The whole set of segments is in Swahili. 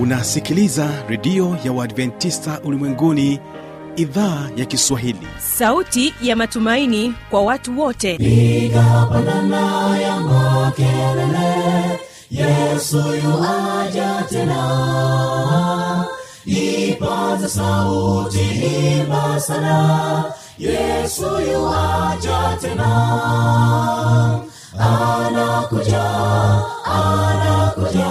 unasikiliza redio ya uadventista ulimwenguni idhaa ya kiswahili. Sauti ya matumaini kwa watu wote. Piga pandana ya makelele yesu yuaja tena. Ipaza sauti imba sana yesu yuaja tena. Anakuja anakuja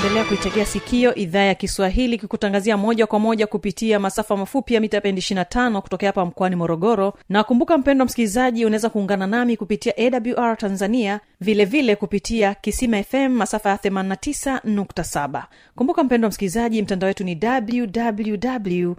unaendelea kuitegea sikio idhaa ya kiswahili kikutangazia moja kwa moja kupitia masafa mafupi ya mita bendi 25 kutokea hapa mkoani morogoro. Na kumbuka mpendo msikilizaji unaweza kuungana nami kupitia awr tanzania vilevile vile kupitia kisima fm masafa ya 89.7 kumbuka mpendo msikilizaji mtandao wetu ni www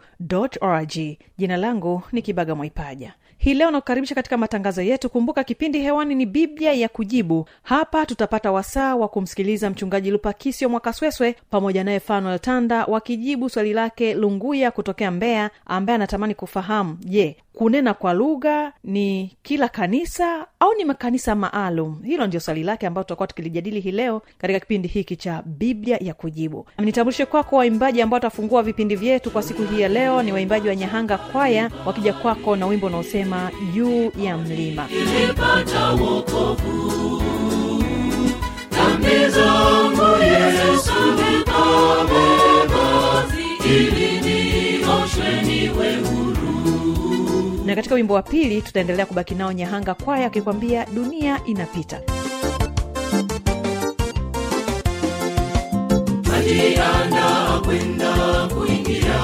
org jina langu ni kibaga mwaipaja hii leo nakukaribisha katika matangazo yetu. Kumbuka kipindi hewani ni biblia ya kujibu. Hapa tutapata wasaa wa kumsikiliza mchungaji lupakisio mwakasweswe pamoja naye fanuel tanda wakijibu swali lake lunguya kutokea mbeya ambaye anatamani kufahamu je kunena kwa lugha ni kila kanisa au ni makanisa maalum? Hilo ndio swali lake ambayo tutakuwa tukilijadili hii leo katika kipindi hiki cha biblia ya kujibu. Nitambulishe kwako waimbaji ambao watafungua vipindi vyetu kwa siku hii ya leo. Ni waimbaji wa nyahanga kwaya wakija kwako na wimbo unaosema juu ya mlima. Nimepata wokovu dhambi zangu yesu nikabeba ili nioshwe niwe huru. Na katika wimbo wa pili tutaendelea kubaki nao nyahanga kwaya akikwambia dunia inapita. Alianda kwenda kuingia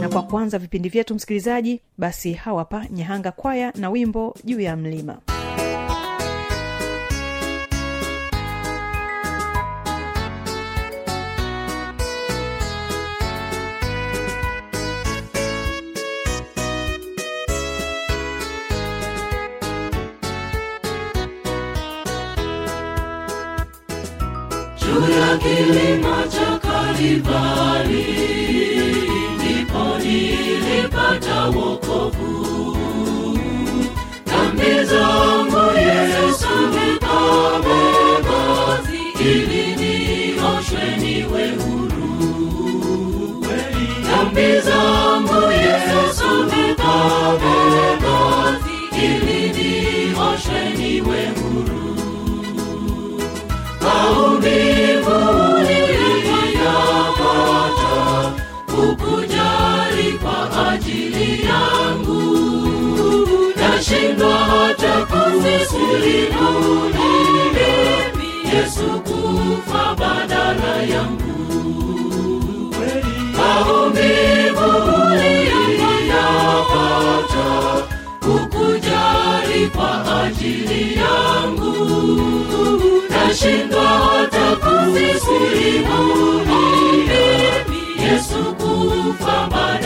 na kwa kwanza vipindi vyetu msikilizaji basi hawapa nyahanga kwaya na wimbo juu ya mlima ya kilima cha Kalvari, ndipo nilipata wokovu. Dhambi nashindwa hata kusimulia yesu kufa badala yangu. Maumivu niliyapata hukujali kwa ajili yangu. Nashindwa hata kusimulia yesu kufa badala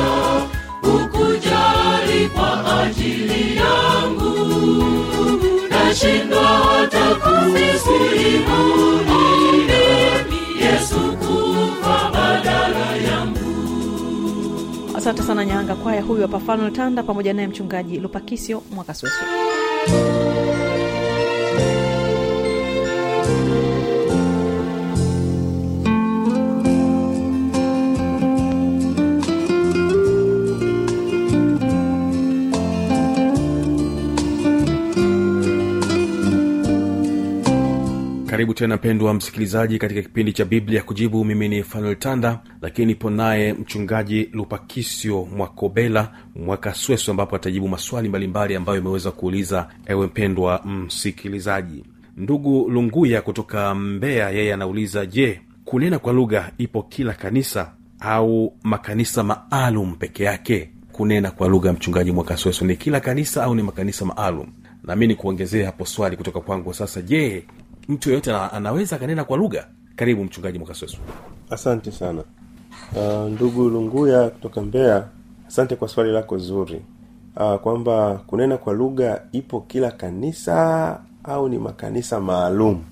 uliyapata ukujali kwa ajili yangu. Nashindwa hata kusimulie yesu kufa badala yangu. Asante sana nyanga. Kwaya huyu hapa fanuel tanda pamoja naye mchungaji lupakisio mwakasweso karibu tena mpendwa msikilizaji katika kipindi cha biblia kujibu. Mimi ni fanuel tanda lakini nipo naye mchungaji lupakisio mwakobela mwakasweso ambapo atajibu maswali mbalimbali ambayo imeweza kuuliza ewe mpendwa msikilizaji. Ndugu lunguya kutoka mbeya yeye anauliza je kunena kwa lugha ipo kila kanisa au makanisa maalum peke yake? Kunena kwa lugha mchungaji mwakasweso ni kila kanisa au ni makanisa maalum? Nami ni kuongezea hapo swali kutoka kwangu sasa. Je mtu yeyote anaweza akanena kwa lugha. Karibu mchungaji mwakasweso asante sana. Uh, ndugu lunguya kutoka mbeya asante kwa swali lako zuri. Uh, kwamba kunena kwa lugha ipo kila kanisa au ni makanisa maalum?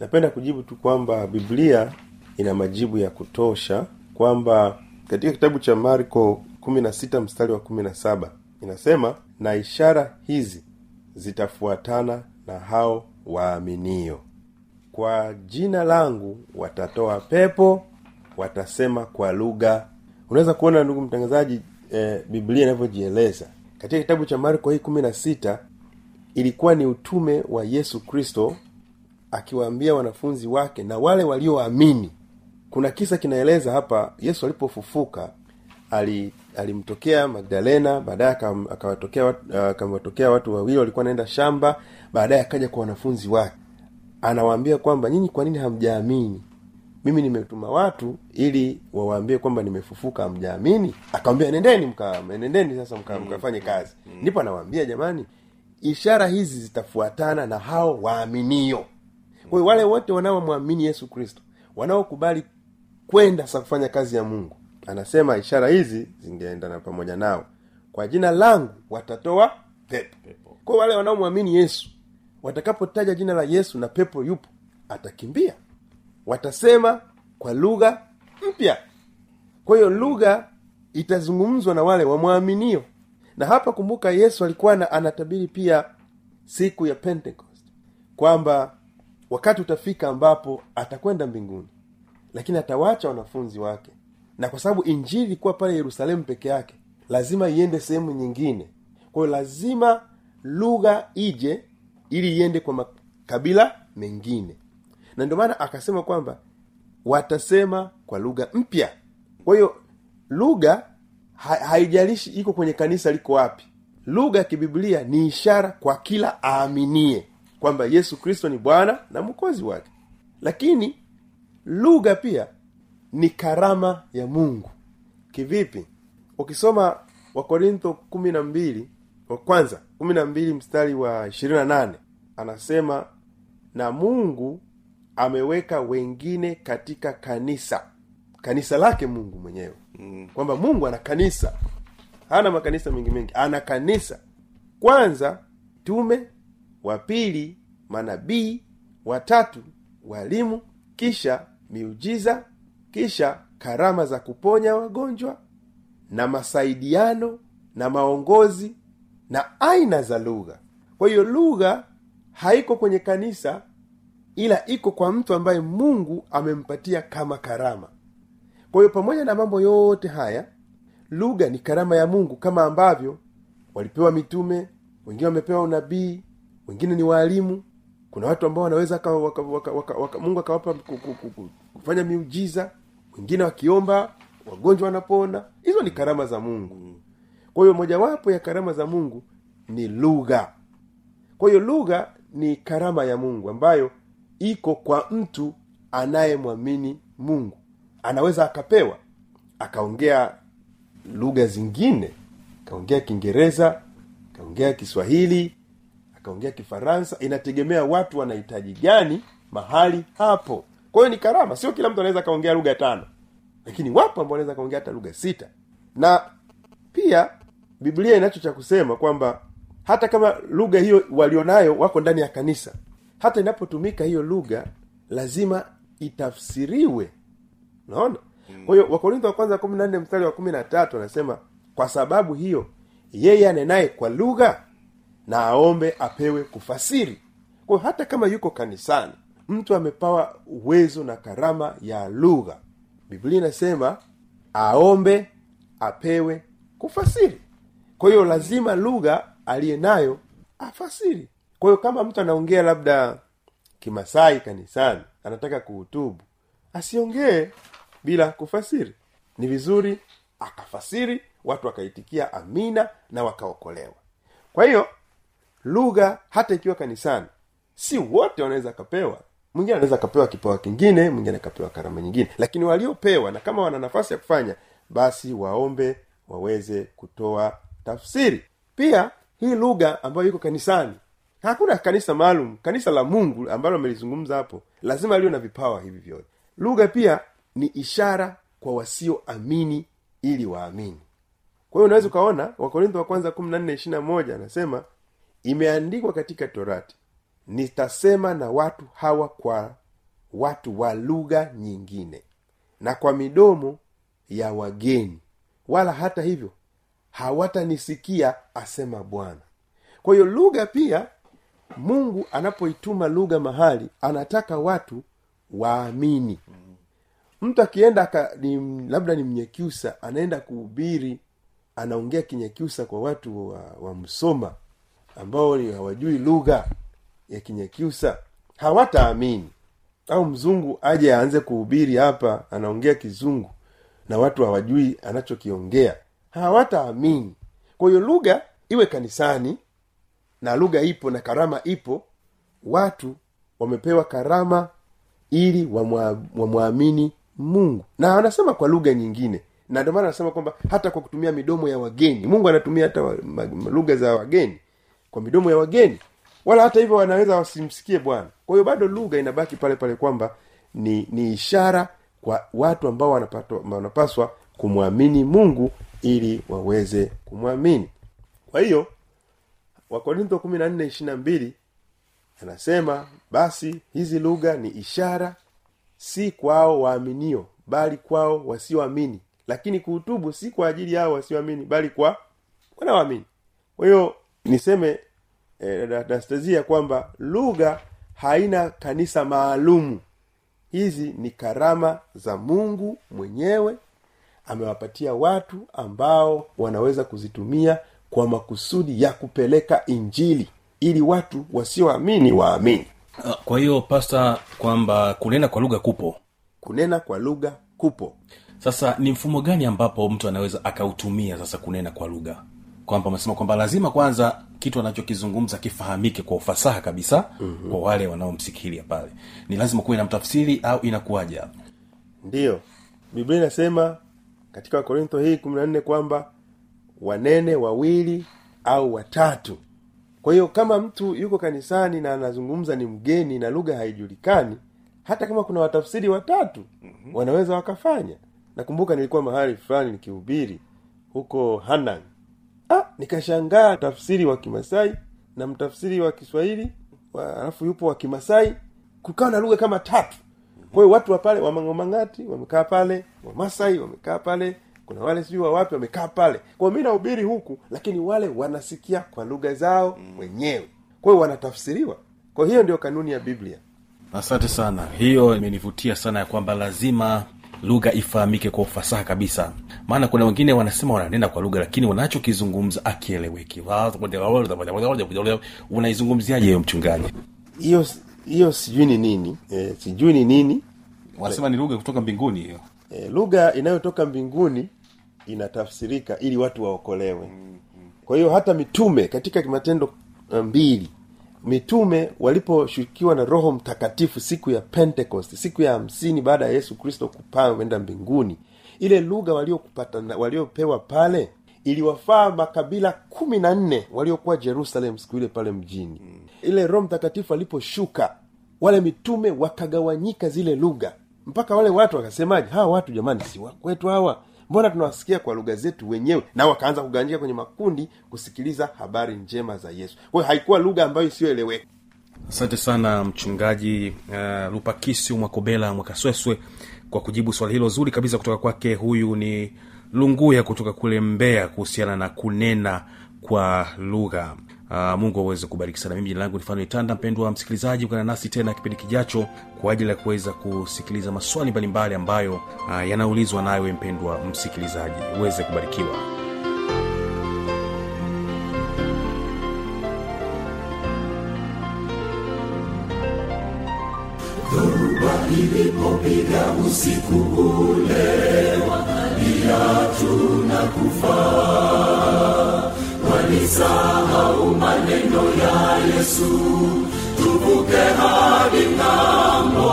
Napenda kujibu tu kwamba biblia ina majibu ya kutosha kwamba katika kitabu cha marko 16 mstari wa 17 inasema na ishara hizi zitafuatana na hao waaminio kwa jina langu watatoa pepo watasema kwa lugha. Unaweza kuona ndugu mtangazaji eh, biblia inavyojieleza. Katika kitabu cha marko hii kumi na sita ilikuwa ni utume wa yesu kristo akiwaambia wanafunzi wake na wale walioamini. Kuna kisa kinaeleza hapa yesu alipofufuka ali alimtokea magdalena baadaye akawatokea wat- akawatokea watu wawili walikuwa naenda shamba baadaye akaja kwa wanafunzi wake anawaambia kwamba nyinyi kwa nini hamjaamini? Mimi nimetuma watu ili wawaambie kwamba nimefufuka hamjaamini? Akawambia nendeni mka nendeni sasa mka, mkafanye kazi. ndipo anawaambia jamani ishara hizi zitafuatana na hao waaminio. Kwa hiyo wale wote wanaomwamini yesu kristo wanaokubali kwenda sa kufanya kazi ya mungu anasema ishara hizi zingeendana pamoja nao. Kwa jina langu watatoa pepo. Kwa wale wanaomwamini yesu watakapotaja jina la yesu na pepo yupo atakimbia. Watasema kwa lugha mpya. Kwa hiyo lugha itazungumzwa na wale wamwaminio na hapa kumbuka yesu alikuwa na, anatabiri pia siku ya pentecost kwamba wakati utafika ambapo atakwenda mbinguni lakini atawacha wanafunzi wake. Na kwa sababu injili ilikuwa pale yerusalemu peke yake lazima iende sehemu nyingine. Kwa hiyo lazima lugha ije ili iende kwa makabila mengine. Na ndio maana akasema kwamba watasema kwa lugha mpya. Kwa hiyo lugha ha, haijalishi iko kwenye kanisa liko wapi. Lugha ya kibiblia ni ishara kwa kila aaminie kwamba yesu kristo ni bwana na mwokozi wake. Lakini lugha pia ni karama ya mungu. Kivipi? Ukisoma wakorintho kumi na mbili wa kwanza kumi na mbili mstari wa ishirini na nane anasema na mungu ameweka wengine katika kanisa. Kanisa lake mungu mwenyewe. Mm. kwamba mungu ana kanisa. Hana makanisa mengi mengi. Ana kanisa. Kwanza tume wa pili manabii watatu walimu kisha miujiza kisha karama za kuponya wagonjwa na masaidiano na maongozi na aina za lugha. Kwa hiyo lugha haiko kwenye kanisa ila iko kwa mtu ambaye mungu amempatia kama karama. Kwa hiyo pamoja na mambo yote haya lugha ni karama ya mungu kama ambavyo walipewa mitume wengine wamepewa unabii wengine ni waalimu. Kuna watu ambao wanaweza waka, waka, waka, waka, waka, mungu akawapa ku- ku- ku- ku- kufanya miujiza wengine wakiomba wagonjwa wanapona. Hizo ni karama za mungu kwa hiyo mojawapo ya karama za mungu ni lugha. Kwa hiyo lugha ni karama ya mungu ambayo iko kwa mtu anayemwamini mungu. Anaweza akapewa akaongea lugha zingine akaongea kiingereza akaongea kiswahili akaongea kifaransa. Inategemea watu wanahitaji gani mahali hapo. Kwa hiyo ni karama. Sio kila mtu anaweza akaongea lugha tano. Lakini wapo ambao wanaweza akaongea hata lugha sita. Na pia biblia inacho cha kusema kwamba hata kama lugha hiyo walionayo wako ndani ya kanisa hata inapotumika hiyo lugha lazima itafsiriwe. Unaona? Kwa hiyo wakorintho wa kwanza kumi na nne mstari wa kumi na tatu anasema kwa sababu hiyo yeye anenaye kwa lugha na aombe apewe kufasiri. Kwa hiyo hata kama yuko kanisani mtu amepawa uwezo na karama ya lugha. Biblia inasema aombe apewe kufasiri kwa hiyo lazima lugha aliye nayo afasiri. Kwa hiyo kama mtu anaongea labda kimasai kanisani anataka kuhutubu asiongee bila kufasiri. Ni vizuri akafasiri watu wakaitikia amina na wakaokolewa. Kwa hiyo lugha hata ikiwa kanisani si wote wanaweza akapewa mwingine anaweza akapewa kipawa kingine mwingine akapewa karama nyingine. Lakini waliopewa na kama wana nafasi ya kufanya basi waombe waweze kutoa tafsiri. Pia hii lugha ambayo iko kanisani hakuna kanisa maalum kanisa la mungu ambalo amelizungumza hapo lazima liwe na vipawa hivi vyote. Lugha pia ni ishara kwa wasioamini ili waamini. Kwa hiyo unaweza ukaona wakorintho wa kwanza kumi na nne ishiri na moja anasema imeandikwa katika torati nitasema na watu hawa kwa watu wa lugha nyingine na kwa midomo ya wageni wala hata hivyo hawatanisikia asema bwana. Kwa hiyo lugha pia mungu anapoituma lugha mahali anataka watu waamini. Mtu akienda ka, ni, labda ni mnyekyusa anaenda kuhubiri anaongea kinyekyusa kwa watu wa, wa msoma ambao ni hawajui lugha ya kinyekyusa hawataamini. Au mzungu aje aanze kuhubiri hapa anaongea kizungu na watu hawajui anachokiongea hawataamini. Kwa hiyo lugha iwe kanisani na lugha ipo na karama ipo watu wamepewa karama ili wamwamini mungu. Na anasema kwa lugha nyingine na ndio maana anasema kwamba hata kwa kutumia midomo ya wageni mungu anatumia hata lugha za wageni kwa midomo ya wageni. Wala hata hivyo wanaweza wasimsikie bwana. Kwa hiyo bado lugha inabaki pale pale kwamba ni ni ishara kwa watu ambao wanapaswa kumwamini mungu ili waweze kumwamini. Kwa hiyo wakorintho kumi na nne ishirina mbili anasema basi hizi lugha ni ishara si kwao waaminio bali kwao wasioamini. Lakini kuhutubu si kwa ajili yao wasioamini bali kwa wanaoamini. Kwa hiyo niseme eh, kwamba lugha haina kanisa maalumu. Hizi ni karama za mungu mwenyewe amewapatia watu ambao wanaweza kuzitumia kwa makusudi ya kupeleka injili ili watu wasioamini waamini. Ah, kwa hiyo pasta kwamba kunena kwa lugha kupo? Kunena kwa lugha kupo. Sasa ni mfumo gani ambapo mtu anaweza akautumia sasa kunena kwa lugha? Kwamba amesema kwamba lazima kwanza kitu anachokizungumza kifahamike kwa ufasaha kabisa mm-hmm. kwa wale wanaomsikilia pale. Ni lazima kuwe na mtafsiri au inakuwaja ndiyo biblia inasema katika wakorintho hii kumi na nne kwamba wanene wawili au watatu. Kwa hiyo kama mtu yuko kanisani na anazungumza ni mgeni na lugha haijulikani hata kama kuna watafsiri watatu mm-hmm. wanaweza wakafanya. Nakumbuka nilikuwa mahali fulani nikihubiri huko hanan ah, nikashangaa tafsiri wa kimasai na mtafsiri wa kiswahili alafu yupo wa kimasai kukawa na lugha kama tatu kwa watu wa pale wamangomangati wamekaa pale wamasai wamekaa pale kuna wale sijui wawapi wamekaa pale kwao mi nahubiri huku lakini wale wanasikia kwa lugha zao wenyewe kwa wanatafsiriwa kwa hiyo ndio kanuni ya biblia asante sana hiyo imenivutia sana ya kwamba lazima lugha ifahamike kwa ufasaha kabisa maana kuna wengine wanasema wananena kwa lugha lakini wanachokizungumza akieleweki unaizungumziaje hiyo mchungaji hiyo hiyo sijui ni nini. E, sijui ni nini. Wanasema ni lugha kutoka mbinguni hiyo. E, lugha inayotoka mbinguni inatafsirika ili watu waokolewe. Kwa hiyo hata mitume katika matendo uh, mbili mitume waliposhukiwa na roho mtakatifu siku ya pentecost siku ya hamsini baada ya yesu kristo kupaa kwenda mbinguni ile lugha waliokupata waliopewa pale iliwafaa makabila kumi na nne waliokuwa jerusalem siku ile pale mjini ile roho mtakatifu aliposhuka wale mitume wakagawanyika zile lugha. Mpaka wale watu wakasemaje hawa watu jamani si wakwetu hawa? Mbona tunawasikia kwa lugha zetu wenyewe? Na wakaanza kugawanyika kwenye makundi kusikiliza habari njema za yesu. Kwa haikuwa lugha ambayo isiyoeleweka. Asante sana mchungaji uh, lupakisi mwakobela mwakasweswe kwa kujibu swali hilo zuri kabisa kutoka kwake. Huyu ni lunguya kutoka kule mbeya kuhusiana na kunena kwa lugha uh, mungu aweze kubariki sana. Mimi jina langu ni itanda mpendwa msikilizaji ukana nasi tena kipindi kijacho kwa ajili ya kuweza kusikiliza maswali mbalimbali ambayo uh, yanaulizwa nawe mpendwa msikilizaji. Uweze kubarikiwa. Ilipopiga usiku ule wakalia tuna kufa walisahau maneno ya yesu tuvuke hadi ng'ambo.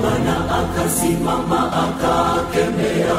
Bwana akasimama akakemea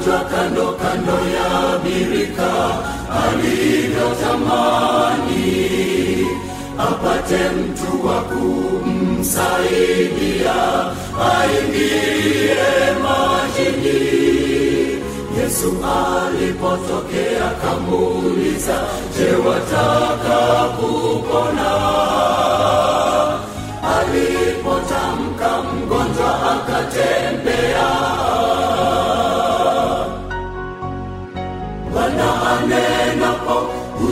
mgonjwa kando kando ya birika alivyotamani apate mtu wa kumsaidia aingie majini. Yesu alipotokea kamuuliza je wataka kupona? Alipotamka mgonjwa akatembea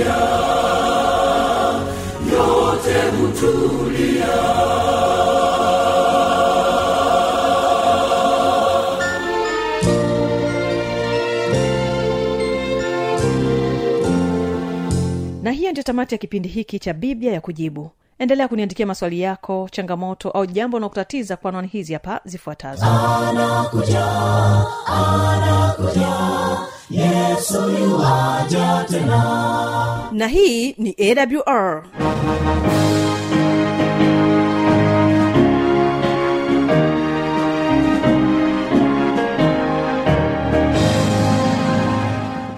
hutulia yote hutulia. Na hiyo ndio tamati ya kipindi hiki cha biblia ya kujibu endelea kuniandikia maswali yako changamoto au jambo unaokutatiza kwa anwani hizi hapa zifuatazo. Na hii ni awr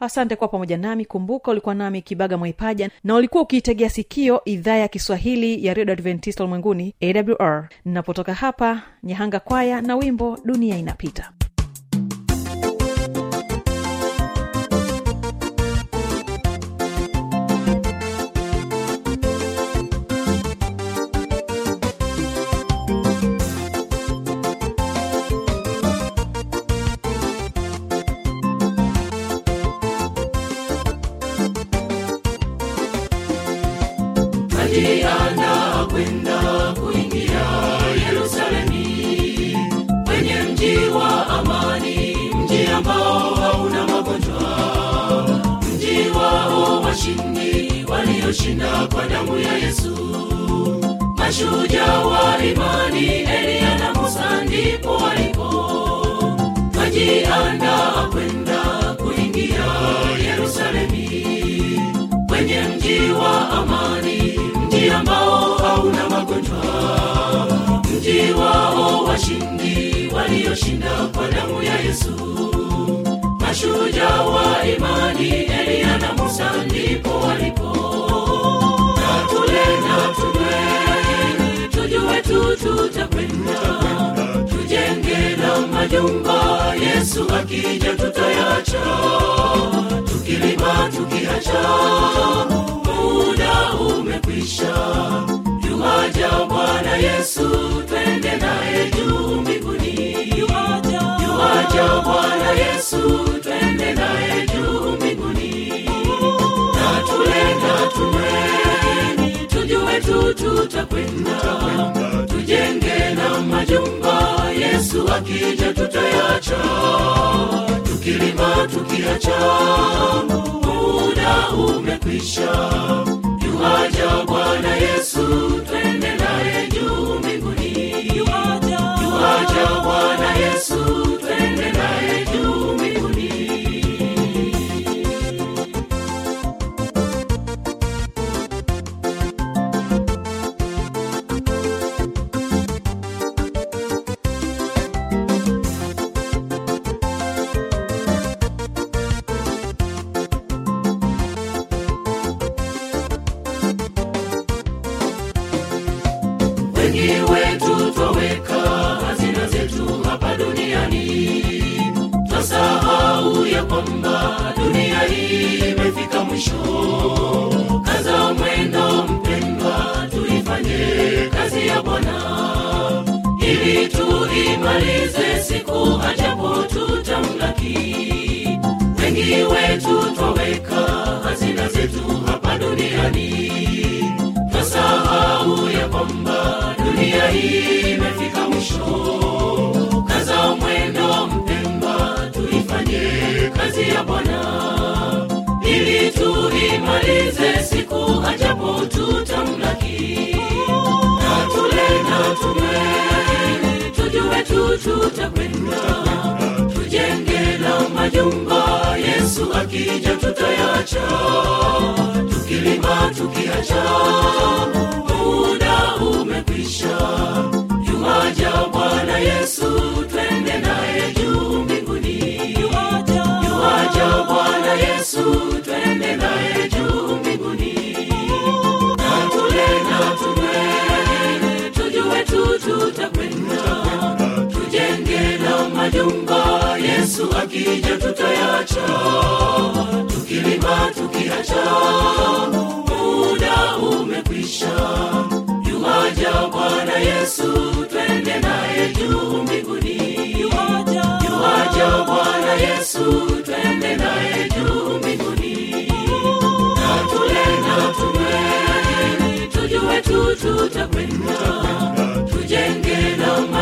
asante kwa pamoja nami. Kumbuka ulikuwa nami kibaga mwaipaja na ulikuwa ukiitegea sikio idhaa ya kiswahili ya redio adventista ulimwenguni awr ninapotoka hapa nyahanga kwaya na wimbo dunia inapita walioshinda kwa damu ya yesu. Mashujaa wa imani eliya na musa ndipo walipo. Najiandaa kwenda kuingia yerusalemi. Kwenye mji wa amani mji ambao hauna magonjwa. Mji wao washindi walioshinda kwa damu ya yesu. Mashujaa wa imani eliya na musa ndipo walipo na tule tujue tu tutakwenda tujenge na majumba yesu akija tutayacha. Tukilima tukiacha muda umekwisha. Yuaja bwana yesu twende naye juu mbinguni. Na tule na tunywe tujue tu tutakwenda. Tujenge na majumba yesu akija tutayacha. Tukilima tukiacha muda umekwisha. Yuaja bwana yesu ili tuimalize siku ajapo tutamlaki. Na tule na tunywe tujue tu tutakwenda. Tujenge na majumba yesu akija tutayacha. Tukilima tukiacha muda umekwisha. Yuwaja bwana yesu twende naye juu yesu twende naye juu mbinguni. Na tule na tunywe tujue tu tutakwenda. Tujenge na majumba yesu akija tutayacha tukilima tukiacha muda umekwisha. Yuwaja bwana yesu twende naye juu mbinguni. Yuwaja bwana yesu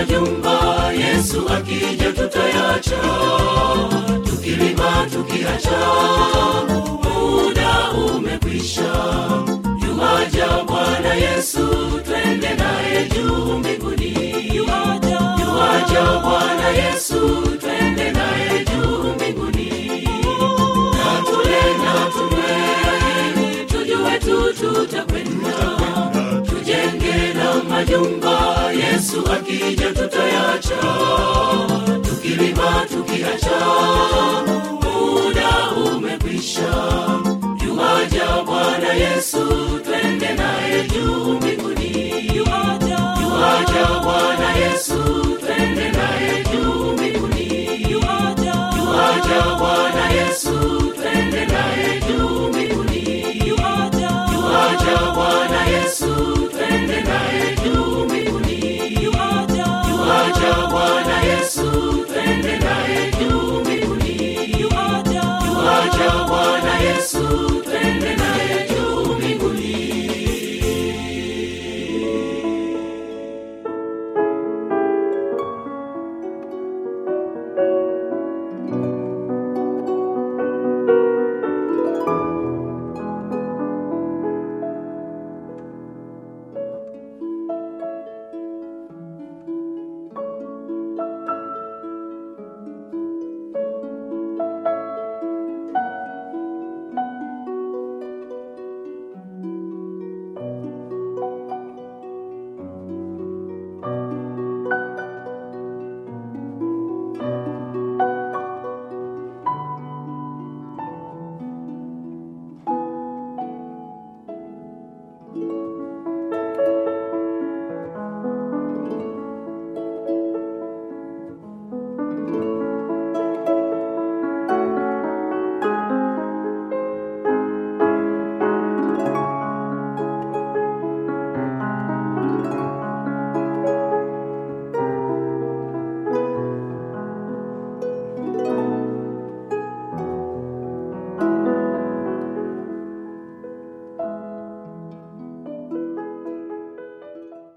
majumba yesu akija tutayacha. Tukilima tukiacha muda umekwisha. Yuwaja bwana yesu twende naye juu mbinguni. Yuwaja bwana yesu twende naye juu mbinguni. Natule na tunywe tujue tu tutakwenda. Tujenge na majumba yesu akija tutayacha tukilima tukiacha